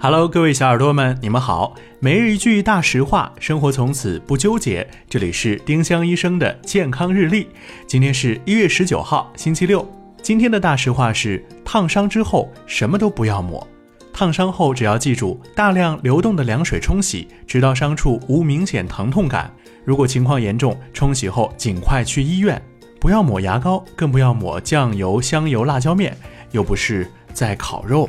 Hello，各位小耳朵们，你们好。每日一句大实话，生活从此不纠结。这里是丁香医生的健康日历。今天是一月十九号，星期六。今天的大实话是：烫伤之后什么都不要抹。烫伤后只要记住大量流动的凉水冲洗，直到伤处无明显疼痛感。如果情况严重，冲洗后尽快去医院。不要抹牙膏，更不要抹酱油、香油、辣椒面，又不是在烤肉。